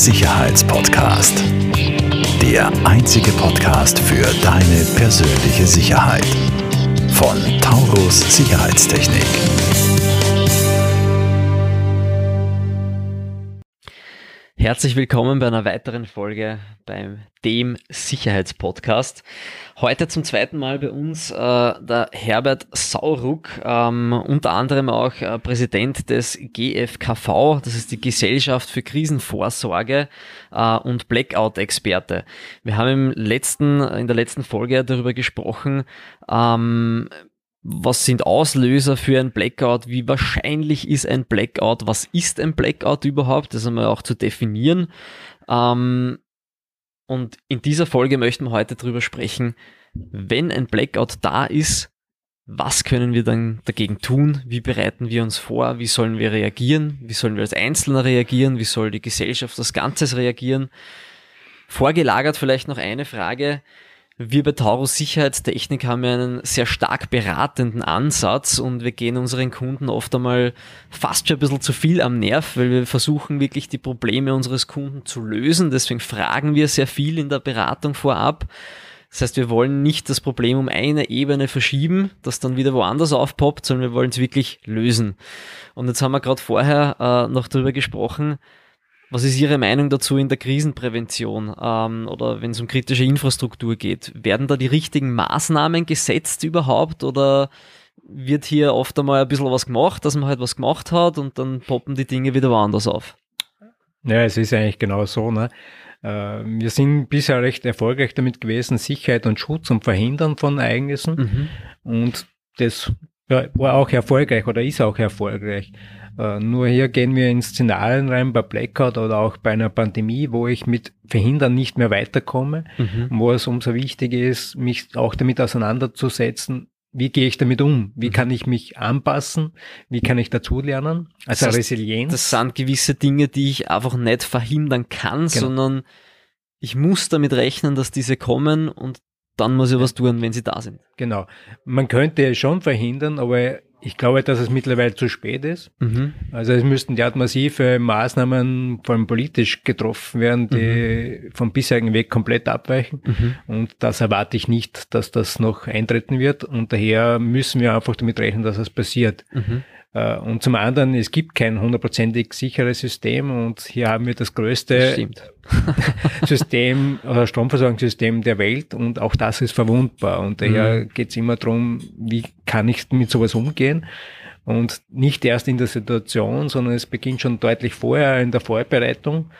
Sicherheitspodcast. Der einzige Podcast für deine persönliche Sicherheit. Von Taurus Sicherheitstechnik. Herzlich willkommen bei einer weiteren Folge beim dem Sicherheitspodcast. Heute zum zweiten Mal bei uns äh, der Herbert Sauruck, ähm, unter anderem auch äh, Präsident des GFKV, das ist die Gesellschaft für Krisenvorsorge äh, und Blackout-Experte. Wir haben im letzten, in der letzten Folge darüber gesprochen, ähm, was sind Auslöser für ein Blackout? Wie wahrscheinlich ist ein Blackout? Was ist ein Blackout überhaupt? Das einmal auch zu definieren. Ähm, und in dieser Folge möchten wir heute darüber sprechen, wenn ein Blackout da ist, was können wir dann dagegen tun? Wie bereiten wir uns vor? Wie sollen wir reagieren? Wie sollen wir als Einzelner reagieren? Wie soll die Gesellschaft als Ganzes reagieren? Vorgelagert vielleicht noch eine Frage wir bei Taurus Sicherheitstechnik haben ja einen sehr stark beratenden Ansatz und wir gehen unseren Kunden oft einmal fast schon ein bisschen zu viel am Nerv, weil wir versuchen wirklich die Probleme unseres Kunden zu lösen. Deswegen fragen wir sehr viel in der Beratung vorab. Das heißt, wir wollen nicht das Problem um eine Ebene verschieben, das dann wieder woanders aufpoppt, sondern wir wollen es wirklich lösen. Und jetzt haben wir gerade vorher äh, noch darüber gesprochen, was ist Ihre Meinung dazu in der Krisenprävention ähm, oder wenn es um kritische Infrastruktur geht? Werden da die richtigen Maßnahmen gesetzt überhaupt oder wird hier oft einmal ein bisschen was gemacht, dass man halt was gemacht hat und dann poppen die Dinge wieder woanders auf? Ja, es ist eigentlich genau so. Ne? Äh, wir sind bisher recht erfolgreich damit gewesen, Sicherheit und Schutz und Verhindern von Ereignissen. Mhm. Und das war auch erfolgreich oder ist auch erfolgreich. Äh, nur hier gehen wir in Szenarien rein, bei Blackout oder auch bei einer Pandemie, wo ich mit Verhindern nicht mehr weiterkomme, mhm. wo es umso wichtiger ist, mich auch damit auseinanderzusetzen, wie gehe ich damit um? Wie mhm. kann ich mich anpassen? Wie kann ich dazulernen? Also das heißt, Resilienz. Das sind gewisse Dinge, die ich einfach nicht verhindern kann, genau. sondern ich muss damit rechnen, dass diese kommen und dann muss ich was tun, wenn sie da sind. Genau. Man könnte es schon verhindern, aber ich glaube, dass es mittlerweile zu spät ist. Mhm. Also es müssten ja massive Maßnahmen, vor allem politisch, getroffen werden, die mhm. vom bisherigen Weg komplett abweichen. Mhm. Und das erwarte ich nicht, dass das noch eintreten wird. Und daher müssen wir einfach damit rechnen, dass es passiert. Mhm. Äh, und zum anderen, es gibt kein hundertprozentig sicheres System und hier haben wir das größte System oder Stromversorgungssystem der Welt und auch das ist verwundbar. Und daher mhm. geht es immer darum, wie kann ich mit sowas umgehen? Und nicht erst in der Situation, sondern es beginnt schon deutlich vorher in der Vorbereitung.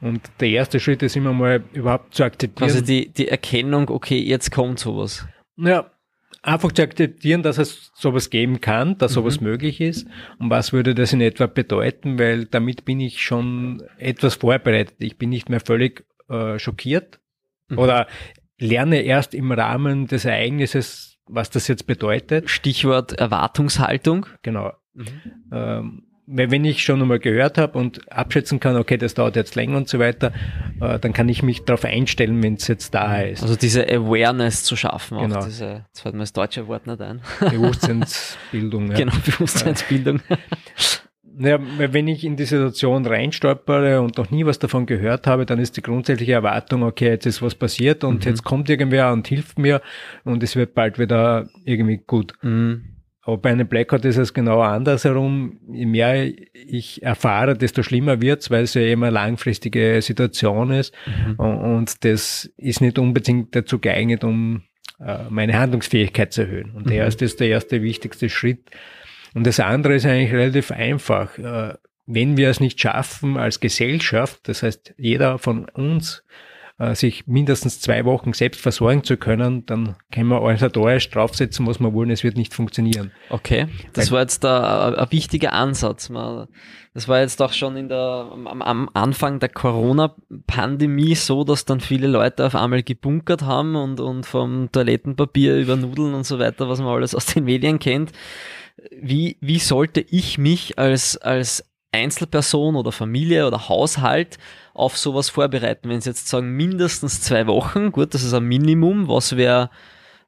Und der erste Schritt ist immer mal überhaupt zu akzeptieren. Also die, die Erkennung, okay, jetzt kommt sowas. Ja, einfach zu akzeptieren, dass es sowas geben kann, dass mhm. sowas möglich ist. Und was würde das in etwa bedeuten? Weil damit bin ich schon etwas vorbereitet. Ich bin nicht mehr völlig äh, schockiert mhm. oder lerne erst im Rahmen des Ereignisses, was das jetzt bedeutet. Stichwort Erwartungshaltung. Genau. Mhm. Ähm, wenn ich schon einmal gehört habe und abschätzen kann, okay, das dauert jetzt länger und so weiter, äh, dann kann ich mich darauf einstellen, wenn es jetzt da ist. Also diese Awareness zu schaffen, genau. auch diese, jetzt fällt mir das deutsche Wort nicht ein. Bewusstseinsbildung. ja. Genau, Bewusstseinsbildung. Naja, wenn ich in die Situation reinstolpere und noch nie was davon gehört habe, dann ist die grundsätzliche Erwartung, okay, jetzt ist was passiert und mhm. jetzt kommt irgendwer und hilft mir und es wird bald wieder irgendwie gut. Mhm. Aber bei einem Blackout ist es genau andersherum. Je mehr ich erfahre, desto schlimmer wird's, weil es ja immer langfristige Situation ist. Mhm. Und das ist nicht unbedingt dazu geeignet, um äh, meine Handlungsfähigkeit zu erhöhen. Und mhm. das ist der erste wichtigste Schritt. Und das andere ist eigentlich relativ einfach. Äh, wenn wir es nicht schaffen als Gesellschaft, das heißt jeder von uns sich mindestens zwei Wochen selbst versorgen zu können, dann können wir organisatorisch draufsetzen, was wir wollen, es wird nicht funktionieren. Okay, das Weil, war jetzt da ein wichtiger Ansatz. Das war jetzt auch schon in der, am, am Anfang der Corona-Pandemie so, dass dann viele Leute auf einmal gebunkert haben und, und vom Toilettenpapier über Nudeln und so weiter, was man alles aus den Medien kennt. Wie, wie sollte ich mich als, als Einzelperson oder Familie oder Haushalt auf sowas vorbereiten? Wenn Sie jetzt sagen, mindestens zwei Wochen, gut, das ist ein Minimum, was wäre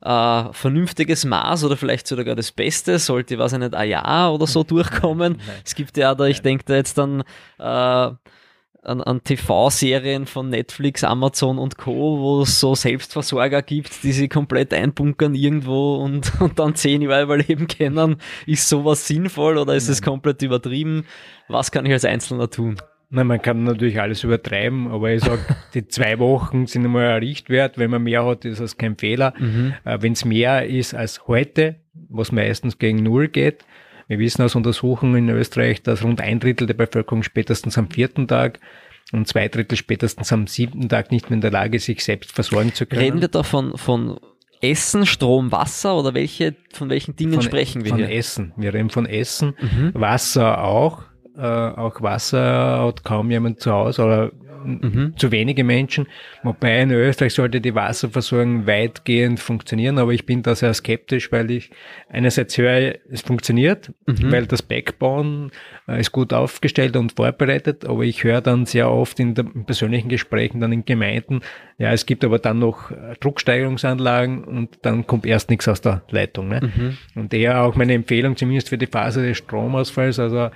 äh, vernünftiges Maß oder vielleicht sogar das Beste, sollte, weiß ich nicht, ein Jahr oder so durchkommen. Nein. Es gibt ja da, ich denke da jetzt dann äh, an, an TV-Serien von Netflix, Amazon und Co., wo es so Selbstversorger gibt, die sie komplett einbunkern irgendwo und, und dann zehn Jahre überleben können. Ist sowas sinnvoll oder ist es komplett übertrieben? Was kann ich als Einzelner tun? Nein, man kann natürlich alles übertreiben, aber ich sage, die zwei Wochen sind einmal ein Richtwert. Wenn man mehr hat, ist das kein Fehler. Mhm. Äh, Wenn es mehr ist als heute, was meistens gegen Null geht, wir wissen aus Untersuchungen in Österreich, dass rund ein Drittel der Bevölkerung spätestens am vierten Tag und zwei Drittel spätestens am siebten Tag nicht mehr in der Lage, sich selbst versorgen zu können. Reden wir da von, von Essen, Strom, Wasser oder welche, von welchen Dingen von, sprechen wir von hier? Von Essen. Wir reden von Essen. Mhm. Wasser auch. Äh, auch Wasser hat kaum jemand zu Hause oder mhm. zu wenige Menschen. Wobei in Österreich sollte die Wasserversorgung weitgehend funktionieren, aber ich bin da sehr skeptisch, weil ich einerseits höre, es funktioniert, mhm. weil das Backbone äh, ist gut aufgestellt und vorbereitet, aber ich höre dann sehr oft in, der, in persönlichen Gesprächen dann in Gemeinden, ja, es gibt aber dann noch äh, Drucksteigerungsanlagen und dann kommt erst nichts aus der Leitung. Ne? Mhm. Und eher auch meine Empfehlung, zumindest für die Phase des Stromausfalls, also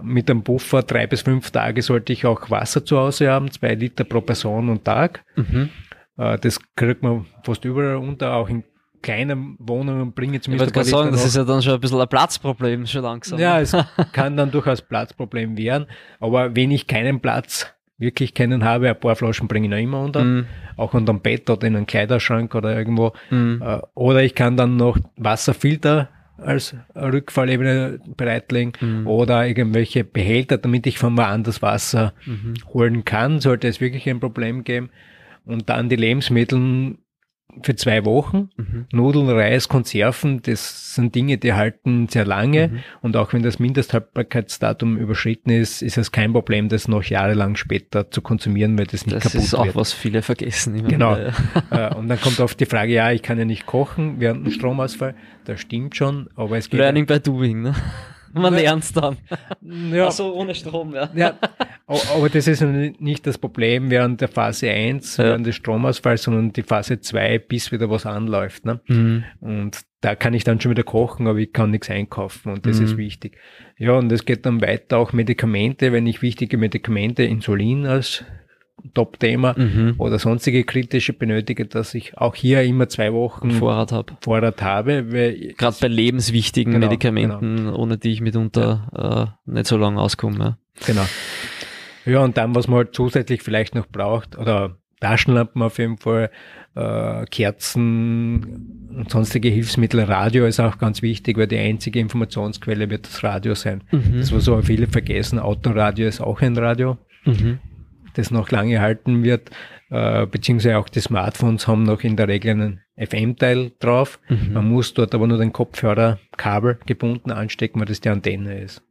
mit einem Puffer drei bis fünf Tage sollte ich auch Wasser zu Hause haben, zwei Liter pro Person und Tag. Mhm. Äh, das kriegt man fast überall unter, auch in kleinen Wohnungen bringe ich zumindest. Ich wollte sagen, das ist ja dann schon ein bisschen ein Platzproblem, schon langsam. Ja, es kann dann durchaus Platzproblem werden, aber wenn ich keinen Platz wirklich keinen habe, ein paar Flaschen bringe ich noch immer unter, mm. auch unter dem Bett oder in einem Kleiderschrank oder irgendwo. Mm. Oder ich kann dann noch Wasserfilter als Rückfallebene bereitlegen mhm. oder irgendwelche Behälter, damit ich von woanders Wasser mhm. holen kann, sollte es wirklich ein Problem geben. Und dann die Lebensmittel für zwei Wochen. Mhm. Nudeln, Reis, Konserven, das sind Dinge, die halten sehr lange. Mhm. Und auch wenn das Mindesthaltbarkeitsdatum überschritten ist, ist es kein Problem, das noch jahrelang später zu konsumieren, weil das nicht das kaputt wird. Das ist auch, was viele vergessen. Genau. Äh, und dann kommt oft die Frage, ja, ich kann ja nicht kochen während dem Stromausfall. Das stimmt schon, aber es geht... Learning by doing, ne? Man lernt es dann. Ja. Also ohne Strom, ja. ja. Aber das ist nicht das Problem während der Phase 1, ja. während des Stromausfalls, sondern die Phase 2, bis wieder was anläuft. Ne? Mhm. Und da kann ich dann schon wieder kochen, aber ich kann nichts einkaufen und das mhm. ist wichtig. Ja, und es geht dann weiter auch Medikamente, wenn ich wichtige Medikamente, Insulin als Top-Thema mhm. oder sonstige kritische benötige, dass ich auch hier immer zwei Wochen Vorrat habe. Vorrat habe. Gerade bei lebenswichtigen genau, Medikamenten, genau. ohne die ich mitunter ja. äh, nicht so lange auskomme. Ja. Genau. Ja, und dann, was man halt zusätzlich vielleicht noch braucht, oder Taschenlampen auf jeden Fall, äh, Kerzen und sonstige Hilfsmittel. Radio ist auch ganz wichtig, weil die einzige Informationsquelle wird das Radio sein. Mhm. Das, was so viele vergessen, Autoradio ist auch ein Radio. Mhm das noch lange halten wird, äh, beziehungsweise auch die Smartphones haben noch in der Regel einen FM-Teil drauf. Mhm. Man muss dort aber nur den Kopfhörerkabel gebunden anstecken, weil das die Antenne ist.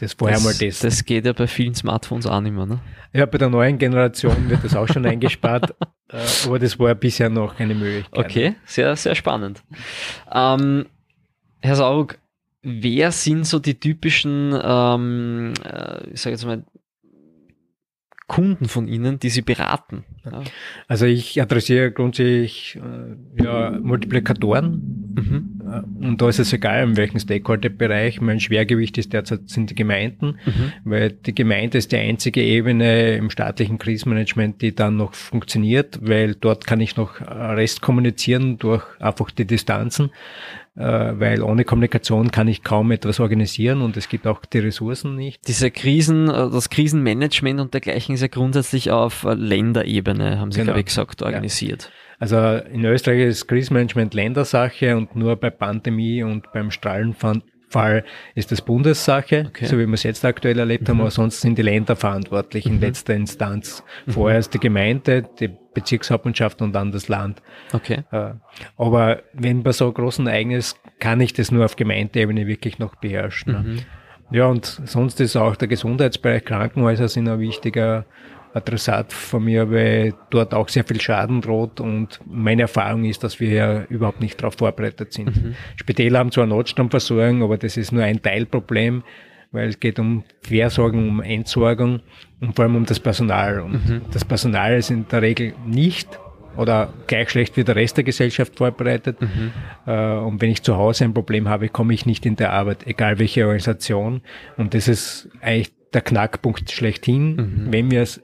Das vorher das, mal testen. Das geht ja bei vielen Smartphones auch nicht mehr, ne? Ja, bei der neuen Generation wird das auch schon eingespart, äh, aber das war bisher noch keine Möglichkeit. Okay, sehr, sehr spannend. Ähm, Herr Saurug, wer sind so die typischen, ähm, äh, ich sage jetzt mal, Kunden von Ihnen, die Sie beraten? Ja. Also ich adressiere grundsätzlich äh, ja, Multiplikatoren mhm. Äh, und da ist es egal, in welchem Stakeholder-Bereich. Mein Schwergewicht ist derzeit sind die Gemeinden, mhm. weil die Gemeinde ist die einzige Ebene im staatlichen Krisenmanagement, die dann noch funktioniert, weil dort kann ich noch Rest kommunizieren durch einfach die Distanzen. Äh, weil ohne Kommunikation kann ich kaum etwas organisieren und es gibt auch die Ressourcen nicht. Diese Krisen, äh, das Krisenmanagement und dergleichen ist ja grundsätzlich auf Länderebene, haben Sie, genau. glaube ich, gesagt, organisiert. Ja. Also in Österreich ist Krisenmanagement Ländersache und nur bei Pandemie und beim Strahlenfall ist das Bundessache, okay. so wie wir es jetzt aktuell erlebt mhm. haben, aber sonst sind die Länder verantwortlich in mhm. letzter Instanz. Mhm. Vorher ist die Gemeinde, die Bezirkshauptmannschaft und dann das Land. Okay. Äh, aber wenn bei so einem großen Ereignis kann ich das nur auf Gemeindeebene wirklich noch beherrschen. Ne? Mhm. Ja, und sonst ist auch der Gesundheitsbereich, Krankenhäuser sind ein wichtiger Adressat von mir, weil dort auch sehr viel Schaden droht und meine Erfahrung ist, dass wir ja überhaupt nicht darauf vorbereitet sind. Mhm. Spitäler haben zwar Notstromversorgung, aber das ist nur ein Teilproblem weil es geht um Versorgung, um Entsorgung und vor allem um das Personal. Und mhm. das Personal ist in der Regel nicht oder gleich schlecht wie der Rest der Gesellschaft vorbereitet. Mhm. Äh, und wenn ich zu Hause ein Problem habe, komme ich nicht in der Arbeit, egal welche Organisation. Und das ist eigentlich der Knackpunkt schlechthin. Mhm. Wenn wir es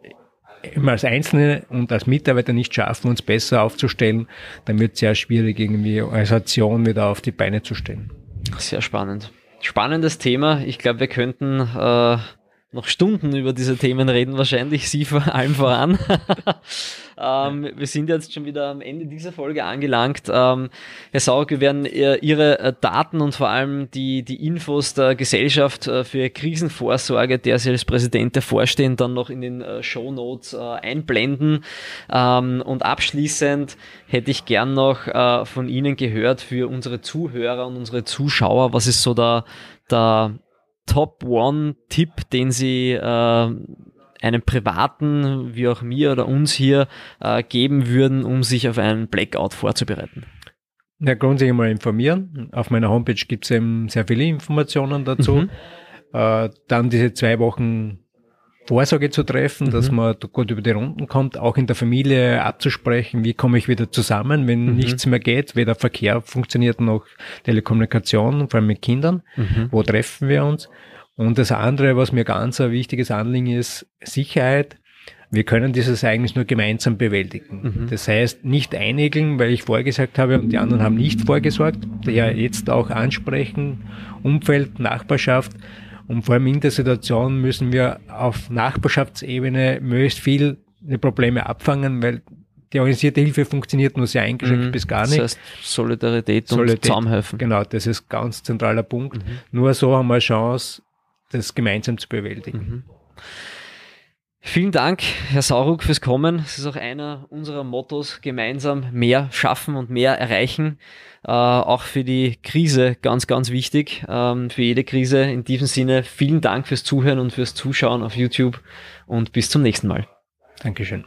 immer als Einzelne und als Mitarbeiter nicht schaffen, uns besser aufzustellen, dann wird es sehr schwierig, irgendwie Organisation wieder auf die Beine zu stellen. Sehr spannend. Spannendes Thema. Ich glaube, wir könnten äh, noch Stunden über diese Themen reden, wahrscheinlich Sie vor allem voran. ähm, wir sind jetzt schon wieder am Ende dieser Folge angelangt. Ähm, Herr Sauer, wir werden Ihre äh, Daten und vor allem die, die Infos der Gesellschaft äh, für Krisenvorsorge, der Sie als Präsident Vorstehen, dann noch in den äh, Show Notes äh, einblenden. Ähm, und abschließend hätte ich gern noch äh, von Ihnen gehört für unsere Zuhörer und unsere Zuschauer, was ist so der, der Top-One-Tipp, den Sie äh, einem Privaten, wie auch mir oder uns hier, äh, geben würden, um sich auf einen Blackout vorzubereiten? Ja, grundsätzlich mal informieren. Auf meiner Homepage gibt es eben sehr viele Informationen dazu. Mhm. Äh, dann diese zwei Wochen Vorsorge zu treffen, mhm. dass man gut über die Runden kommt, auch in der Familie abzusprechen, wie komme ich wieder zusammen, wenn mhm. nichts mehr geht, weder Verkehr funktioniert noch Telekommunikation, vor allem mit Kindern, mhm. wo treffen wir uns. Und das andere, was mir ganz ein wichtiges Anliegen ist, Sicherheit. Wir können dieses eigentlich nur gemeinsam bewältigen. Mhm. Das heißt, nicht einigeln, weil ich vorgesagt habe und die anderen haben nicht vorgesorgt. Ja, jetzt auch ansprechen, Umfeld, Nachbarschaft, und vor allem in der Situation müssen wir auf Nachbarschaftsebene möglichst viele Probleme abfangen, weil die organisierte Hilfe funktioniert nur sehr eingeschränkt mhm. bis gar nicht. Das heißt Solidarität, Solidarität und Zusammenhelfen. Genau, das ist ein ganz zentraler Punkt. Mhm. Nur so haben wir eine Chance, das gemeinsam zu bewältigen. Mhm. Vielen Dank, Herr Sauruck, fürs Kommen. Es ist auch einer unserer Mottos, gemeinsam mehr schaffen und mehr erreichen. Äh, auch für die Krise ganz, ganz wichtig. Ähm, für jede Krise. In diesem Sinne, vielen Dank fürs Zuhören und fürs Zuschauen auf YouTube und bis zum nächsten Mal. Dankeschön.